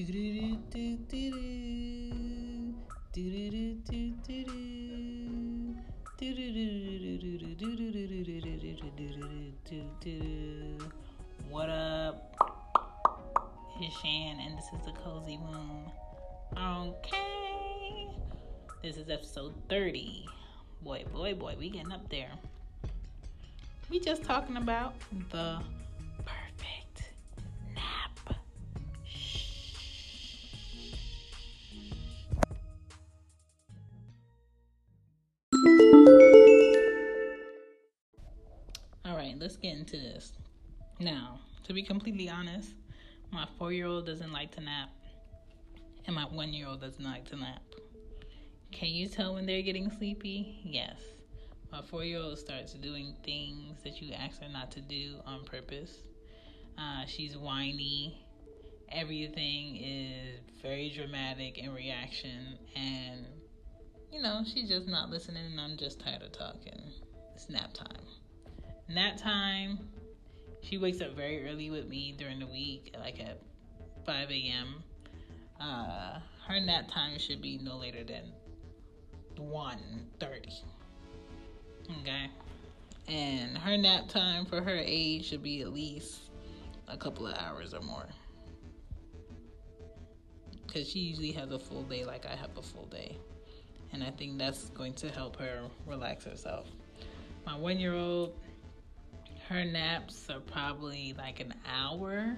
What up? It's Shan, and this is the Cozy Moon. Okay. This is episode 30. Boy, boy, boy, we getting up there. We just talking about the let's get into this. Now, to be completely honest, my four year old doesn't like to nap, and my one year old doesn't like to nap. Can you tell when they're getting sleepy? Yes. My four year old starts doing things that you ask her not to do on purpose. Uh, she's whiny. Everything is very dramatic in reaction, and you know, she's just not listening, and I'm just tired of talking. It's nap time. Nap time, she wakes up very early with me during the week, like at 5 a.m. Uh, her nap time should be no later than 1.30. Okay? And her nap time for her age should be at least a couple of hours or more. Because she usually has a full day like I have a full day. And I think that's going to help her relax herself. My one year old, her naps are probably like an hour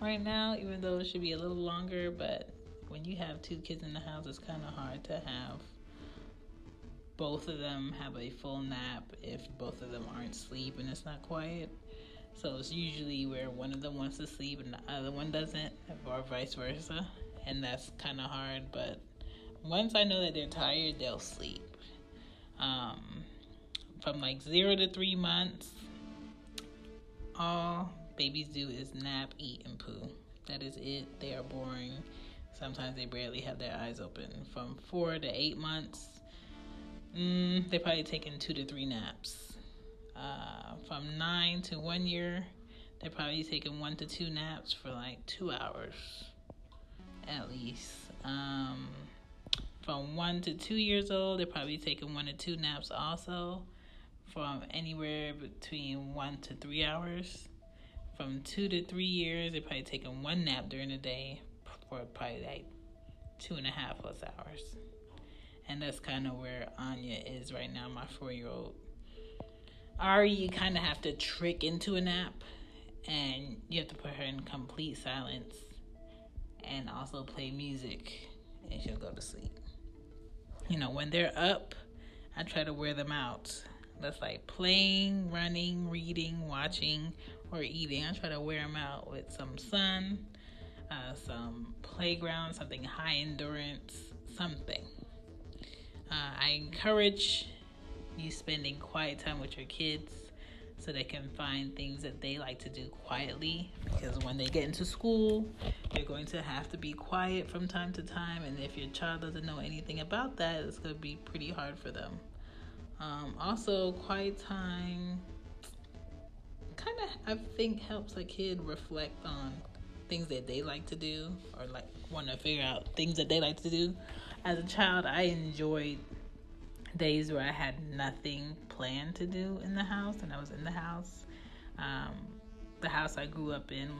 right now, even though it should be a little longer. But when you have two kids in the house, it's kind of hard to have both of them have a full nap if both of them aren't asleep and it's not quiet. So it's usually where one of them wants to sleep and the other one doesn't, or vice versa. And that's kind of hard, but once I know that they're tired, they'll sleep. Um, from like zero to three months, all babies do is nap, eat, and poo. That is it. They are boring. Sometimes they barely have their eyes open. From four to eight months, mm, they probably taking two to three naps. Uh, from nine to one year, they're probably taking one to two naps for like two hours at least. Um, from one to two years old, they're probably taking one to two naps also. From anywhere between one to three hours. From two to three years, they're probably taking one nap during the day for probably like two and a half plus hours. And that's kind of where Anya is right now, my four year old. Ari, you kind of have to trick into a nap, and you have to put her in complete silence and also play music, and she'll go to sleep. You know, when they're up, I try to wear them out. That's like playing, running, reading, watching, or eating. I try to wear them out with some sun, uh, some playground, something high endurance, something. Uh, I encourage you spending quiet time with your kids so they can find things that they like to do quietly because when they get into school you're going to have to be quiet from time to time and if your child doesn't know anything about that it's going to be pretty hard for them um, also quiet time kind of i think helps a kid reflect on things that they like to do or like want to figure out things that they like to do as a child i enjoyed days where I had nothing planned to do in the house and I was in the house. Um, the house I grew up in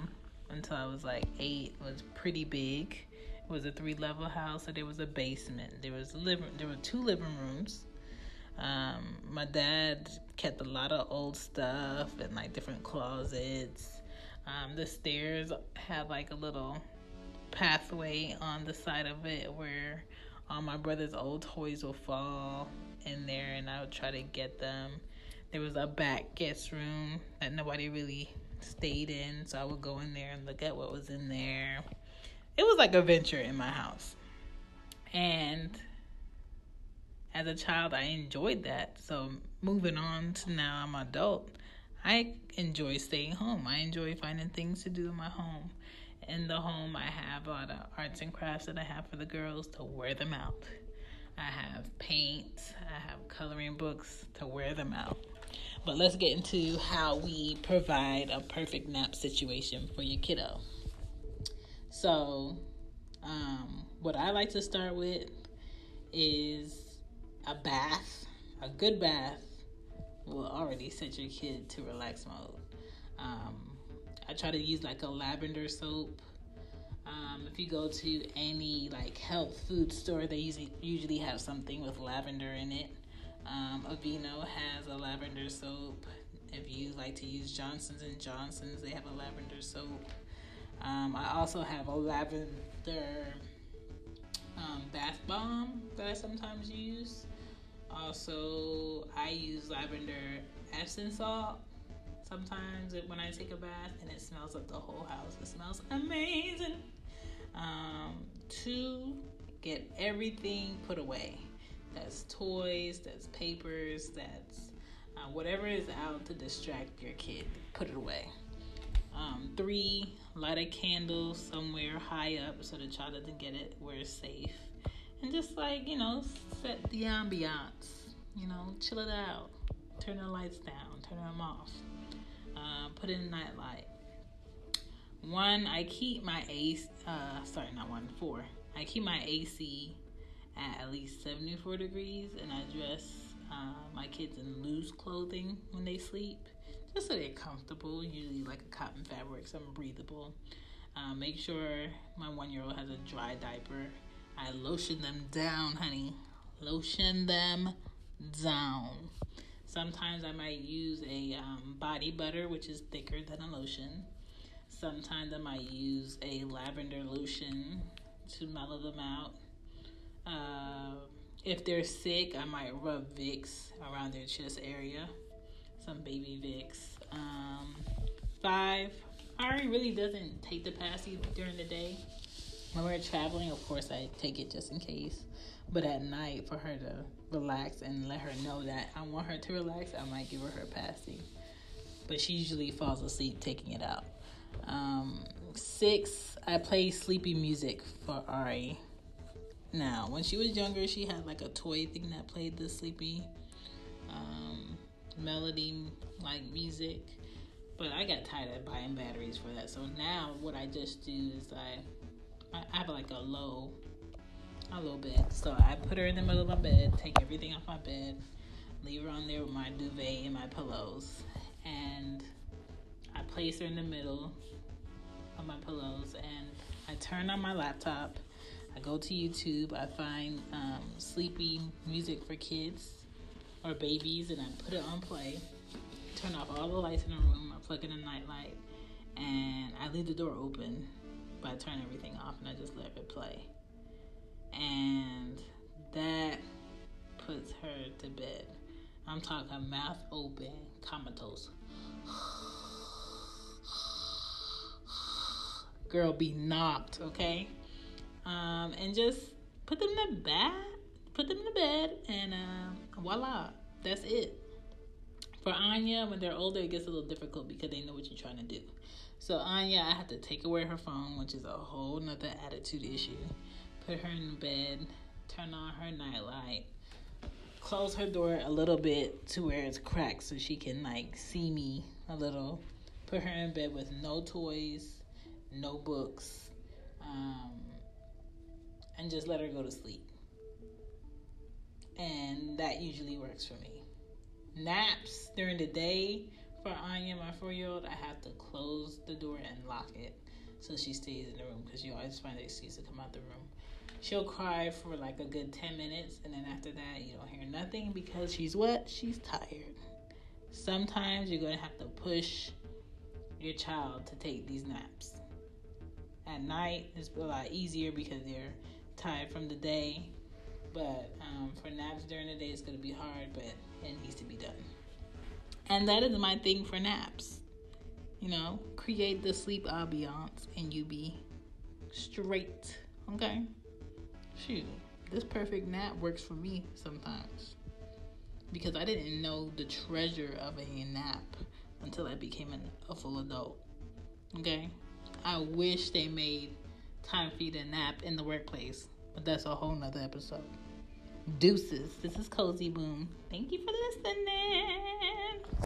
until I was like eight was pretty big. It was a three level house, so there was a basement. There was living. There were two living rooms. Um, my dad kept a lot of old stuff and like different closets. Um, the stairs had like a little pathway on the side of it where all my brother's old toys will fall in there and I would try to get them. there was a back guest room that nobody really stayed in, so I would go in there and look at what was in there. It was like a venture in my house. And as a child, I enjoyed that. So moving on to now I'm adult, I enjoy staying home. I enjoy finding things to do in my home. In the home, I have a lot of arts and crafts that I have for the girls to wear them out. I have paint, I have coloring books to wear them out. But let's get into how we provide a perfect nap situation for your kiddo. So, um, what I like to start with is a bath, a good bath will already set your kid to relax mode. Um, I try to use like a lavender soap. Um, if you go to any like health food store, they usually usually have something with lavender in it. Um, has a lavender soap. If you like to use Johnson's and Johnson's, they have a lavender soap. Um, I also have a lavender um, bath bomb that I sometimes use. Also, I use lavender Epsom salt sometimes when I take a bath, and it smells up the whole house. It smells amazing. Um, two, get everything put away. That's toys, that's papers, that's uh, whatever is out to distract your kid. Put it away. Um, three, light a candle somewhere high up so the child doesn't get it where it's safe. And just like, you know, set the ambiance, you know, chill it out. Turn the lights down, turn them off. Uh, put in night light. One, I keep my AC, uh, sorry, not one, four. I keep my AC at at least 74 degrees and I dress uh, my kids in loose clothing when they sleep just so they're comfortable, usually like a cotton fabric, something breathable. Uh, make sure my one year old has a dry diaper. I lotion them down, honey. Lotion them down. Sometimes I might use a um, body butter, which is thicker than a lotion. Sometimes I might use a lavender lotion to mellow them out. Uh, if they're sick, I might rub Vicks around their chest area some baby Vicks. Um, five, Ari really doesn't take the passy during the day. When we're traveling, of course, I take it just in case. But at night, for her to relax and let her know that I want her to relax, I might give her her passy. But she usually falls asleep taking it out. Um, six, I play sleepy music for Ari. Now, when she was younger, she had like a toy thing that played the sleepy um, melody like music. But I got tired of buying batteries for that. So now what I just do is I I have like a low a little bit. So I put her in the middle of my bed, take everything off my bed, leave her on there with my duvet and my pillows. And I place her in the middle of my pillows and I turn on my laptop. I go to YouTube. I find um, sleepy music for kids or babies and I put it on play, turn off all the lights in the room, I plug in a night light, and I leave the door open, but I turn everything off and I just let it play. And that puts her to bed. I'm talking mouth open, comatose. Girl, be knocked, okay? Um, and just put them in the bed put them in the bed, and uh, voila, that's it. For Anya, when they're older, it gets a little difficult because they know what you're trying to do. So Anya, I have to take away her phone, which is a whole nother attitude issue. Put her in bed, turn on her nightlight, close her door a little bit to where it's cracked so she can like see me a little. Put her in bed with no toys, no books, um, and just let her go to sleep and that usually works for me. Naps during the day for Anya, my four year old, I have to close the door and lock it so she stays in the room because you always find an excuse to come out the room. She'll cry for like a good 10 minutes, and then after that, you don't hear nothing because she's what? She's tired. Sometimes you're going to have to push your child to take these naps. At night, it's a lot easier because they're tired from the day but um, for naps during the day, it's going to be hard, but it needs to be done. And that is my thing for naps. You know, create the sleep ambiance and you be straight. Okay? Shoot, this perfect nap works for me sometimes. Because I didn't know the treasure of a nap until I became an, a full adult. Okay? I wish they made time for you to nap in the workplace, but that's a whole nother episode. Deuces. This is Cozy Boom. Thank you for listening.